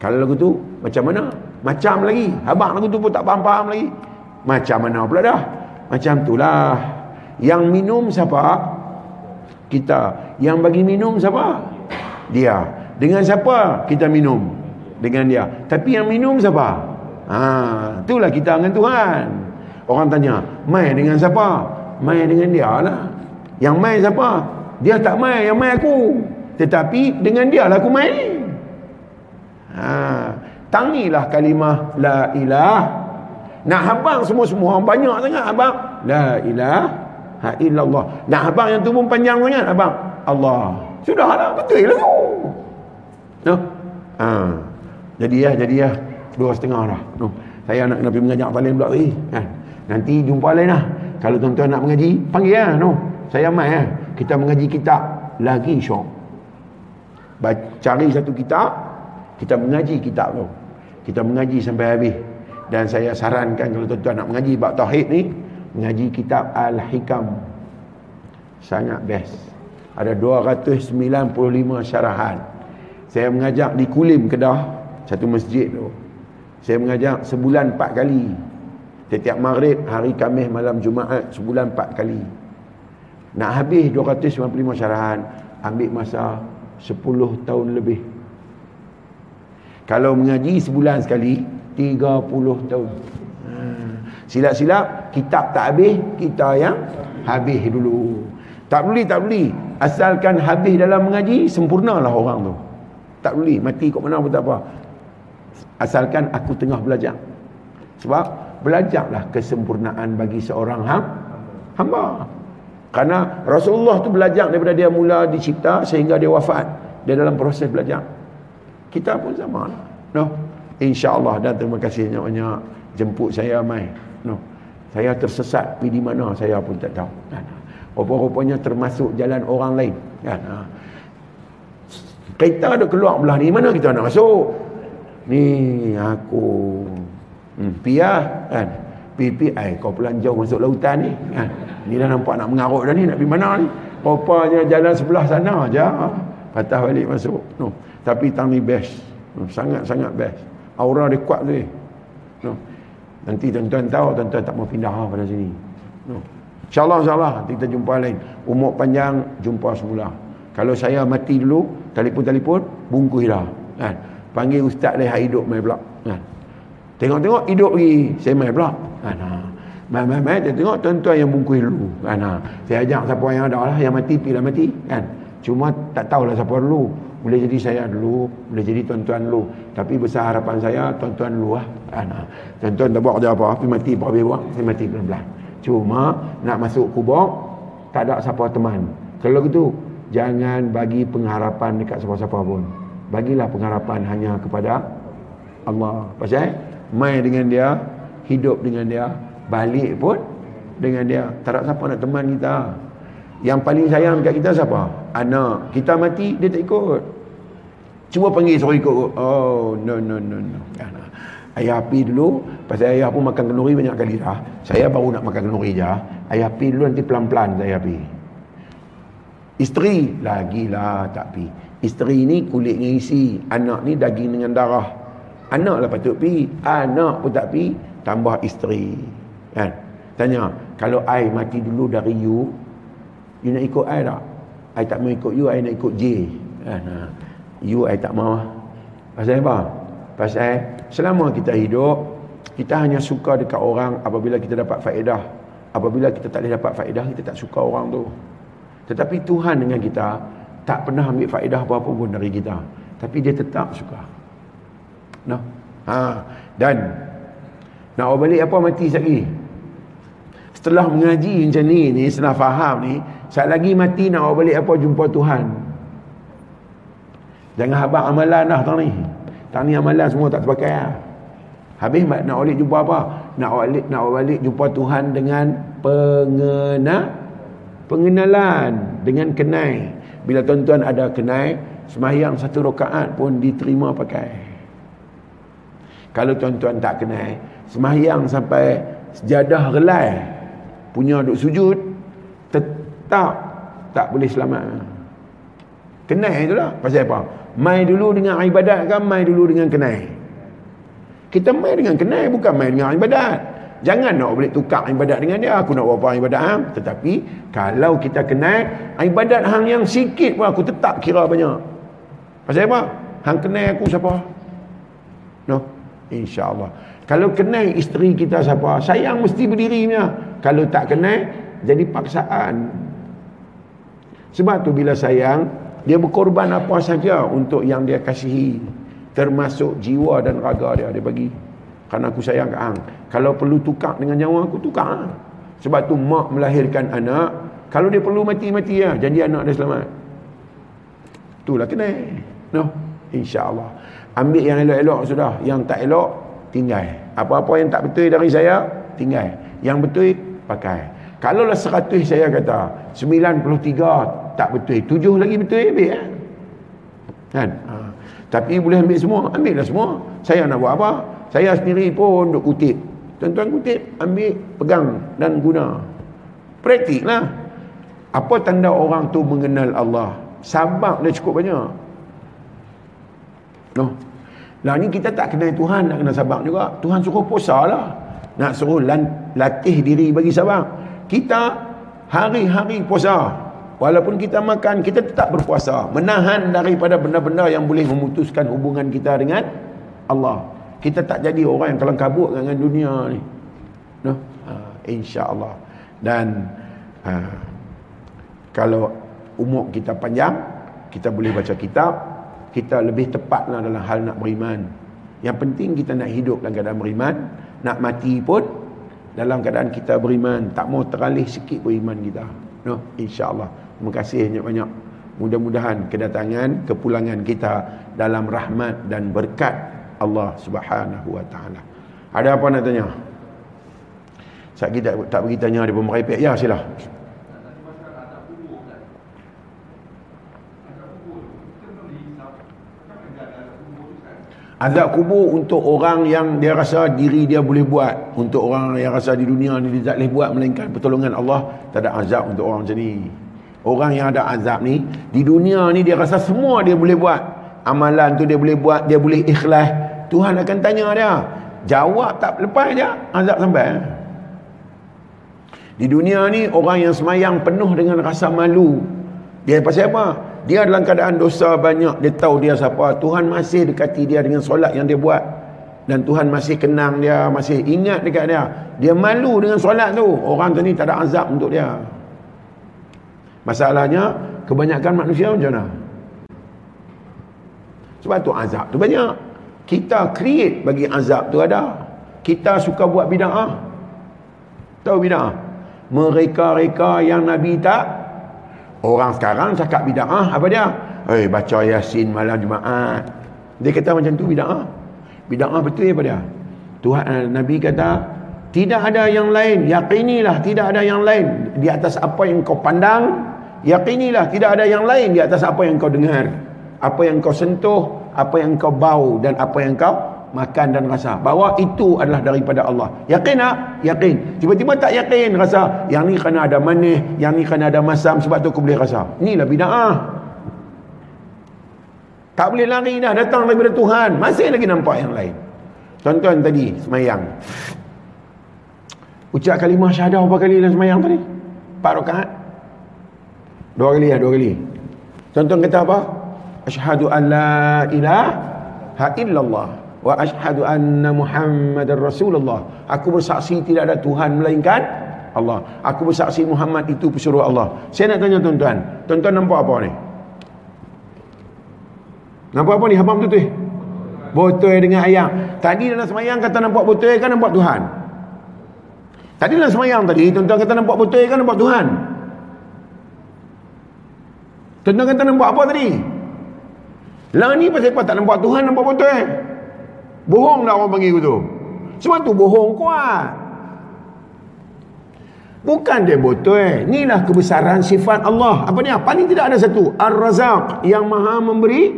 Speaker 1: Kalau lagu tu macam mana? Macam lagi. Abang lagu tu pun tak faham-faham lagi. Macam mana pula dah? Macam itulah. Yang minum siapa? Kita. Yang bagi minum siapa? Dia. Dengan siapa kita minum? dengan dia. Tapi yang minum siapa? Ha, itulah kita dengan Tuhan. Orang tanya, mai dengan siapa? Mai dengan dia lah. Yang mai siapa? Dia tak mai, yang mai aku. Tetapi dengan dia lah aku mai Ha, tangilah kalimah la ilah. Nak habang semua-semua banyak sangat abang. La ilah ha illallah. Nak habang yang tu pun panjang sangat abang. Allah. Sudahlah betul lah tu. No? Ha. Jadi ya, jadi ya. Dua setengah dah. No. Saya nak kena pergi mengajak paling pula tadi. Kan? Nanti jumpa lain lah. Kalau tuan-tuan nak mengaji, panggil lah. No. Saya mai eh. Kita mengaji kitab lagi syok. Cari satu kitab, kita mengaji kitab tu. Kita mengaji sampai habis. Dan saya sarankan kalau tuan-tuan nak mengaji bab tauhid ni, mengaji kitab Al-Hikam. Sangat best. Ada 295 syarahan. Saya mengajak di Kulim Kedah, satu masjid tu. Saya mengajak sebulan empat kali. Setiap maghrib, hari Khamis, malam Jumaat, sebulan empat kali. Nak habis 295 syarahan, ambil masa 10 tahun lebih. Kalau mengaji sebulan sekali, 30 tahun. Hmm. Silap-silap, kitab tak habis, kita yang habis dulu. Tak boleh, tak boleh. Asalkan habis dalam mengaji, sempurnalah orang tu. Tak boleh, mati kat mana pun tak apa. Asalkan aku tengah belajar. Sebab belajarlah kesempurnaan bagi seorang ham, hamba. Karena Rasulullah tu belajar daripada dia mula dicipta sehingga dia wafat. Dia dalam proses belajar. Kita pun sama. No. InsyaAllah dan terima kasih banyak-banyak jemput saya mai. No. Saya tersesat pergi di mana saya pun tak tahu. Kan? Rupa-rupanya termasuk jalan orang lain. Kan? Ha. Kita ada keluar belah ni. Mana kita nak masuk? Ni aku Hmm, piah kan. Pipi ai kau pelanjau masuk lautan ni kan. Ni dah nampak nak mengarut dah ni nak pergi mana ni? Rupanya jalan sebelah sana aja. Patah balik masuk. No. Tapi tang ni best. No. Sangat-sangat best. Aura dia kuat tu. Eh. No. Nanti tuan-tuan tahu tuan-tuan tak mau pindah lah pada sini. No. InsyaAllah, insyaAllah. Nanti kita jumpa lain. Umur panjang, jumpa semula. Kalau saya mati dulu, telefon-telefon, bungkus dah. Kan? Panggil ustaz dia hidup main pula. Kan? Tengok-tengok hidup lagi. Saya main pula. Kan? Main-main, dia tengok tuan-tuan yang bungkus dulu. Kan? Saya ajak siapa yang ada lah. Yang mati, pilih mati. Kan? Cuma tak tahulah siapa dulu. Boleh jadi saya dulu. Boleh jadi tuan-tuan dulu. Tapi besar harapan saya, tuan-tuan dulu lah. Kan? Tuan-tuan tak buat kerja apa. Tapi mati, habis buat. Saya mati pelan-pelan. Cuma, nak masuk kubur, tak ada siapa teman. Kalau gitu, jangan bagi pengharapan dekat siapa-siapa pun. Bagilah pengharapan hanya kepada Allah. Pasal main dengan dia, hidup dengan dia, balik pun dengan dia. Tak ada siapa nak teman kita. Yang paling sayang dekat kita siapa? Anak. Kita mati, dia tak ikut. Cuma panggil suruh ikut. Oh, no, no, no, no. Ayah api dulu, pasal ayah pun makan kenuri banyak kali dah. Saya baru nak makan kenuri je. Ayah api dulu nanti pelan-pelan saya api. Isteri, lagilah tak api. Isteri ni kulit dengan isi. Anak ni daging dengan darah. Anak lah patut pi, anak pun tak pi, tambah isteri. Kan? Tanya, kalau ai mati dulu dari you, you nak ikut ai tak? Ai tak mau ikut you, ai nak ikut J. Kan? Ha. You ai tak mau. Pasal apa? Pasal selama kita hidup, kita hanya suka dekat orang apabila kita dapat faedah. Apabila kita tak boleh dapat faedah, kita tak suka orang tu. Tetapi Tuhan dengan kita tak pernah ambil faedah apa-apa pun dari kita. Tapi dia tetap suka. No. Ha. Dan nak balik apa mati sekali. Setelah mengaji macam ni ni, setelah faham ni, saat lagi mati nak balik apa jumpa Tuhan. Jangan habaq amalan dah tang ni. Tang ni amalan semua tak terpakai lah. Habis nak balik jumpa apa? Nak balik nak balik jumpa Tuhan dengan pengena pengenalan dengan kenai. Bila tuan-tuan ada kenai, sembahyang satu rakaat pun diterima pakai. Kalau tuan-tuan tak kenal, semahyang sampai sejadah relai punya duk sujud, tetap tak boleh selamat. Kenal itulah. Pasal apa? Mai dulu dengan ibadat kan, mai dulu dengan kenal. Kita mai dengan kenal, bukan mai dengan ibadat. Jangan nak boleh tukar ibadat dengan dia. Aku nak buat apa ibadat hang. Tetapi, kalau kita kenal, ibadat hang yang sikit pun aku tetap kira banyak. Pasal apa? Hang kenal aku siapa? No? InsyaAllah. Kalau kenal isteri kita siapa, sayang mesti berdirinya. Kalau tak kenal, jadi paksaan. Sebab tu bila sayang, dia berkorban apa saja untuk yang dia kasihi. Termasuk jiwa dan raga dia, dia bagi. Kerana aku sayang kat hang. Kalau perlu tukar dengan nyawa aku, tukar. Sebab tu mak melahirkan anak. Kalau dia perlu mati-mati ya, janji anak dia selamat. Itulah kenal. No? InsyaAllah. Ambil yang elok-elok sudah. Yang tak elok, tinggal. Apa-apa yang tak betul dari saya, tinggal. Yang betul, pakai. Kalau lah 100 saya kata 93 tak betul. 7 lagi betul ambil kan? Kan? Ha. tapi boleh ambil semua? Ambil lah semua. Saya nak buat apa? Saya sendiri pun duk kutip. Tuan-tuan kutip ambil pegang dan guna. Praktik lah apa tanda orang tu mengenal Allah? Sabak dia cukup banyak. No. lah ni kita tak kenal Tuhan nak kena sabak juga. Tuhan suruh puasa lah. Nak suruh latih diri bagi sabak kita hari-hari puasa walaupun kita makan kita tetap berpuasa. Menahan daripada benda-benda yang boleh memutuskan hubungan kita dengan Allah. Kita tak jadi orang yang kelang kabut dengan dunia ni. No? ha, insyaAllah. Dan ha, kalau umur kita panjang kita boleh baca kitab kita lebih tepatlah dalam hal nak beriman. Yang penting kita nak hidup dalam keadaan beriman nak mati pun dalam keadaan kita beriman. Tak mau teralih sikit pun iman kita. No insyaallah terima kasih banyak-banyak mudah-mudahan kedatangan kepulangan kita dalam rahmat dan berkat Allah Subhanahu wa taala ada apa nak tanya saya tak tak bagi tanya di pemeripek ya sila Azab kubur untuk orang yang dia rasa diri dia boleh buat. Untuk orang yang rasa di dunia ni dia tak boleh buat melainkan pertolongan Allah. Tak ada azab untuk orang macam ni. Orang yang ada azab ni, di dunia ni dia rasa semua dia boleh buat. Amalan tu dia boleh buat, dia boleh ikhlas. Tuhan akan tanya dia. Jawab tak lepas je, azab sampai. Di dunia ni orang yang semayang penuh dengan rasa malu. Dia pasal apa? dia dalam keadaan dosa banyak dia tahu dia siapa Tuhan masih dekati dia dengan solat yang dia buat dan Tuhan masih kenang dia masih ingat dekat dia dia malu dengan solat tu orang tu ni tak ada azab untuk dia masalahnya kebanyakan manusia macam mana sebab tu azab tu banyak kita create bagi azab tu ada kita suka buat bida'ah tahu bida'ah mereka-reka yang Nabi tak Orang sekarang cakap bida'ah apa dia? Eh baca Yasin malam Jumaat. Dia kata macam tu bida'ah. Bida'ah betul apa dia? Tuhan eh, Nabi kata tidak ada yang lain. Yakinilah tidak ada yang lain di atas apa yang kau pandang. Yakinilah tidak ada yang lain di atas apa yang kau dengar. Apa yang kau sentuh, apa yang kau bau dan apa yang kau makan dan rasa. Bahawa itu adalah daripada Allah. Yakin tak? yakin. Tiba-tiba tak yakin rasa yang ni kena ada manis yang ni kena ada masam sebab tu aku boleh rasa. Inilah bida'ah tak boleh lari dah datang daripada Tuhan. Masih lagi nampak yang lain. Tuan-tuan tadi semayang. Ucap kalimah syahadah berapa kali dalam semayang tadi? 4 rakaat dua kali ya dua kali. Tuan-tuan kata apa? Asyhadu an la ilaha illallah wa ashhadu anna muhammadar rasulullah. Aku bersaksi tidak ada tuhan melainkan Allah. Aku bersaksi Muhammad itu pesuruh Allah. Saya nak tanya tuan-tuan tuan-tuan nampak apa ni? Nampak apa ni apa betul botol dengan ayam. Tadi dalam semayang kata nampak botol kan nampak Tuhan? Tadi dalam semayang tadi tuan-tuan kata nampak botol kan nampak Tuhan tuan-tuan kata nampak apa tadi lah ni pasal apa tak nampak Tuhan nampak botol Bohong dah orang panggil tu. Sebab tu bohong kuat. Bukan dia botol eh. Inilah kebesaran sifat Allah. Apa dia? Paling tidak ada satu. Ar-Razak yang maha memberi.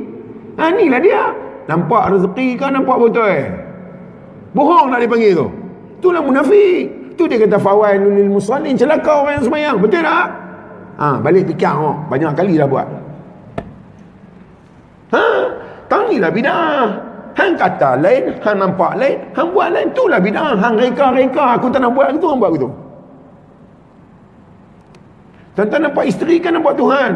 Speaker 1: Ha, inilah dia. Nampak rezeki kan nampak botol eh. Bohong nak dipanggil tu. Itulah munafik. Tu dia kata fawailul lil musallin celaka orang yang semayang. Betul tak? Ha, balik fikir oh. Banyak kali dah buat. Ha? Tangilah bidah. Hang kata lain, hang nampak lain, hang buat lain. Itulah bid'ah. Hang reka-reka. Aku tak nak buat itu, hang buat itu. Tuan-tuan nampak isteri kan nampak Tuhan.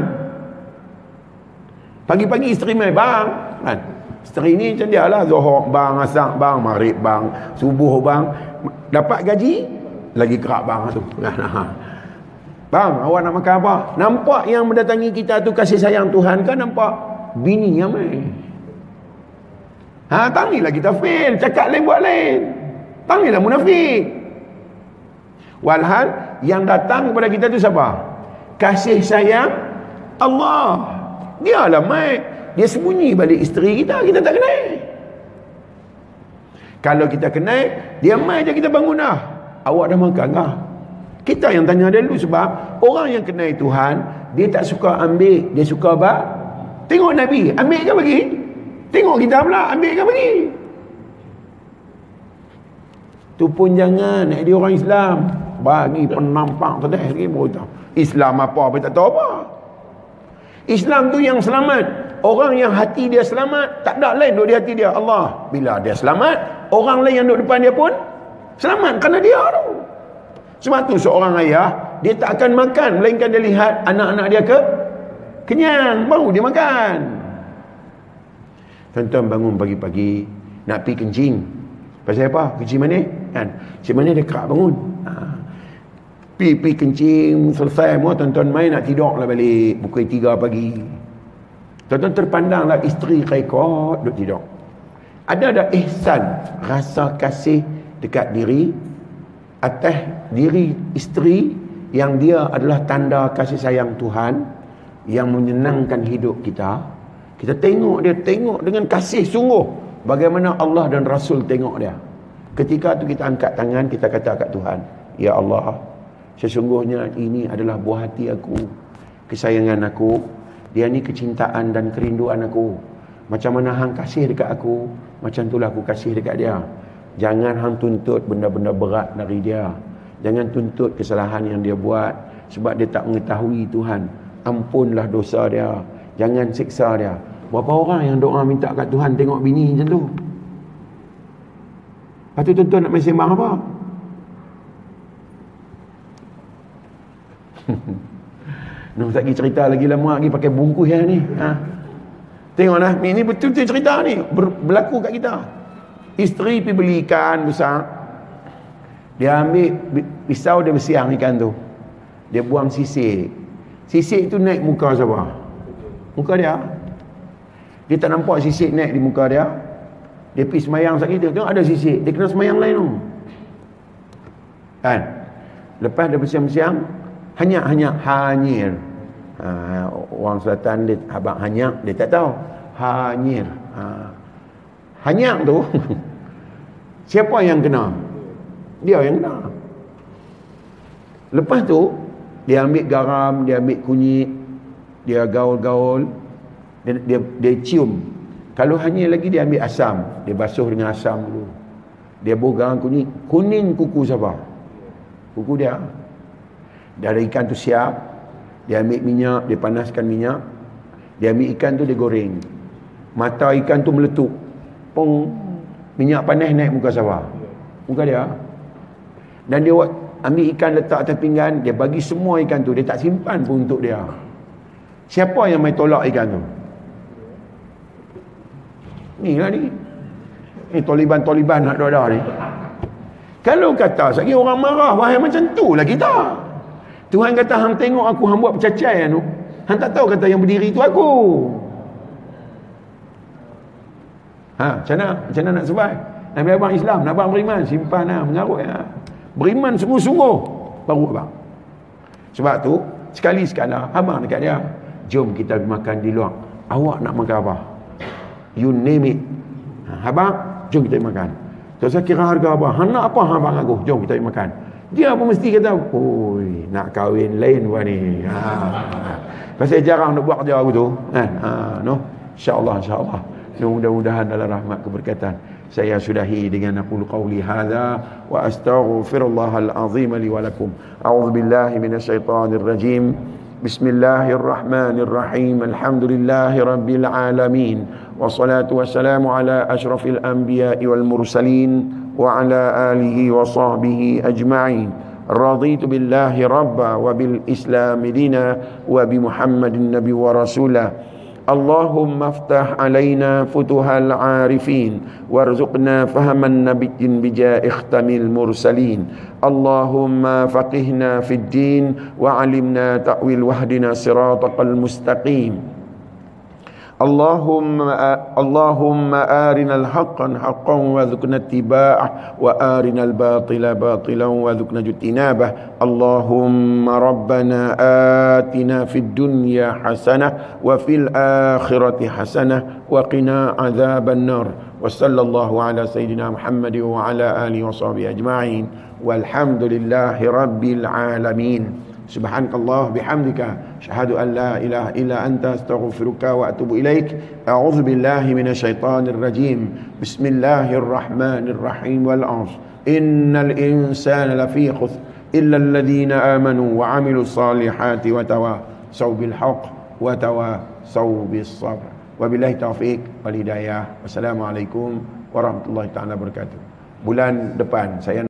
Speaker 1: Pagi-pagi isteri main bang. Kan? Isteri ni macam dia lah. Zohor bang, asak bang, marib bang, subuh bang. Dapat gaji, lagi kerak bang tu. Kan? *laughs* bang, awak nak makan apa? Nampak yang mendatangi kita tu kasih sayang Tuhan kan nampak bini yang main. Ha, tangilah kita fail. Cakap lain buat lain. Tangilah munafik. Walhal yang datang kepada kita tu siapa? Kasih sayang Allah. Dia lah mai. Dia sembunyi balik isteri kita. Kita tak kenal. Kalau kita kenal, dia mai je kita bangun dah. Awak dah makan kah? Kita yang tanya dia dulu sebab orang yang kenal Tuhan, dia tak suka ambil, dia suka apa? Tengok Nabi, ambil ke bagi? Tengok kita pula, ambil ke bagi? Tu pun jangan, nak dia orang Islam. Bagi penampak tadi lagi baru Islam apa, apa tak tahu apa. Islam tu yang selamat. Orang yang hati dia selamat, tak ada lain duduk di hati dia. Allah, bila dia selamat, orang lain yang duduk depan dia pun selamat kerana dia tu. Sebab tu seorang ayah, dia tak akan makan melainkan dia lihat anak-anak dia ke kenyang, baru dia makan. Tuan-tuan bangun pagi-pagi nak pergi kencing. Pasal apa? Kencing mana? Kan? Kencing mana dia kerak bangun. Ha. Pi-pi kencing selesai semua tuan-tuan main nak tidur lah balik pukul 3 pagi. Tuan-tuan terpandanglah isteri rekod duduk tidur. Ada ada ihsan, rasa kasih dekat diri atas diri isteri yang dia adalah tanda kasih sayang Tuhan yang menyenangkan hidup kita. Kita tengok dia tengok dengan kasih sungguh bagaimana Allah dan Rasul tengok dia. Ketika tu kita angkat tangan kita kata kat Tuhan ya Allah sesungguhnya ini adalah buah hati aku kesayangan aku. Dia ni kecintaan dan kerinduan aku. Macam mana hang kasih dekat aku macam itulah aku kasih dekat dia Jangan hang tuntut benda-benda berat dari dia. Jangan tuntut kesalahan yang dia buat sebab dia tak mengetahui Tuhan. Ampunlah dosa dia. Jangan siksa dia. Berapa orang yang doa minta kat Tuhan tengok bini macam tu? Lepas tu tuan-tuan nak main sembang apa? *laughs* Nak tak cerita lagi lama lagi pakai bungkus yang ni. Ha? Tengoklah, ini betul-betul cerita ni. Berlaku kat kita. Isteri pergi beli ikan besar. Dia ambil pisau dia bersiang ikan tu. Dia buang sisik. Sisik tu naik muka siapa? Muka dia. Dia tak nampak sisik naik di muka dia. Dia pergi semayang sakit. Tengok ada sisik. Dia kena semayang lain tu. Kan? Lepas dia bersiang-siang. Hanya-hanya hanyir. Ha, orang selatan dia abang hanyak. Dia tak tahu. Hanyir. Ha. Hanyak tu. *laughs* Siapa yang kena? Dia yang kena. Lepas tu, dia ambil garam, dia ambil kunyit, dia gaul-gaul, dia, dia, dia cium. Kalau hanya lagi dia ambil asam, dia basuh dengan asam dulu. Dia buh garam kunyit. Kuning kuku siapa? Kuku dia. Ada ikan tu siap, dia ambil minyak, dia panaskan minyak, dia ambil ikan tu dia goreng. Mata ikan tu meletup. Pong minyak panas naik muka sawah. Muka dia. Dan dia ambil ikan letak atas pinggan dia bagi semua ikan tu. Dia tak simpan pun untuk dia. Siapa yang main tolak ikan tu? Ni lah ni. Ni toliban-toliban nak ada ni. Kalau kata sekali orang marah wahai macam tu lah kita. Tuhan kata hang tengok aku hang buat percacai tu hang tak tahu kata yang berdiri tu aku Ha, macam mana? Macam mana nak survive? Nabi abang Islam, nak abang beriman, simpan lah, mengarut ya. Beriman sungguh-sungguh, baru abang. Sebab tu, sekali sekala, abang dekat dia, jom kita makan di luar. Awak nak makan apa? You name it. Ha, abang, jom kita makan. Tak saya kira harga apa? Han nak apa abang aku? Jom kita makan. Dia pun mesti kata, oi, nak kahwin lain buat ni. Ha. Pasal jarang nak buat kerja aku tu. Kan? Ha, no? InsyaAllah, insyaAllah mudah-mudahan dalam rahmat keberkatan saya sudahi dengan aqul qawli hadza wa astaghfirullahal azim li wa lakum a'udzu billahi minasyaitonir rajim bismillahirrahmanirrahim alhamdulillahi rabbil alamin wassalatu wassalamu ala asyrafil anbiya'i wal mursalin wa ala alihi wa sahbihi ajma'in رضيت بالله ربا وبالإسلام دينا وبمحمد النبي ورسوله Allahumma ftah alaina futuhal arifin warzuqna fahaman nabiyyin bija ikhtamil mursalin. Allahumma faqihna fid din wa alimna ta'wil wahdina siratal mustaqim. اللهم اللهم آرنا الحق حقا وارزقنا اتباعه وآرنا الباطل باطلا وارزقنا اجتنابه. اللهم ربنا آتنا في الدنيا حسنة وفي الآخرة حسنة وقنا عذاب النار. وصلى الله على سيدنا محمد وعلى آله وصحبه أجمعين. والحمد لله رب العالمين. Subhanakallah bihamdika syahadu an la ilaha illa anta astaghfiruka wa atubu ilaik. A'udzu billahi minasyaitonir rajim. Bismillahirrahmanirrahim. Wal 'asr innal insana lafi khusr illa alladhina amanu wa 'amilus salihati wa tawasaw bil haqq wa tawasaw bis sabr. Wabillahi taufik wal hidayah. Wassalamualaikum warahmatullahi taala wabarakatuh. Bulan depan saya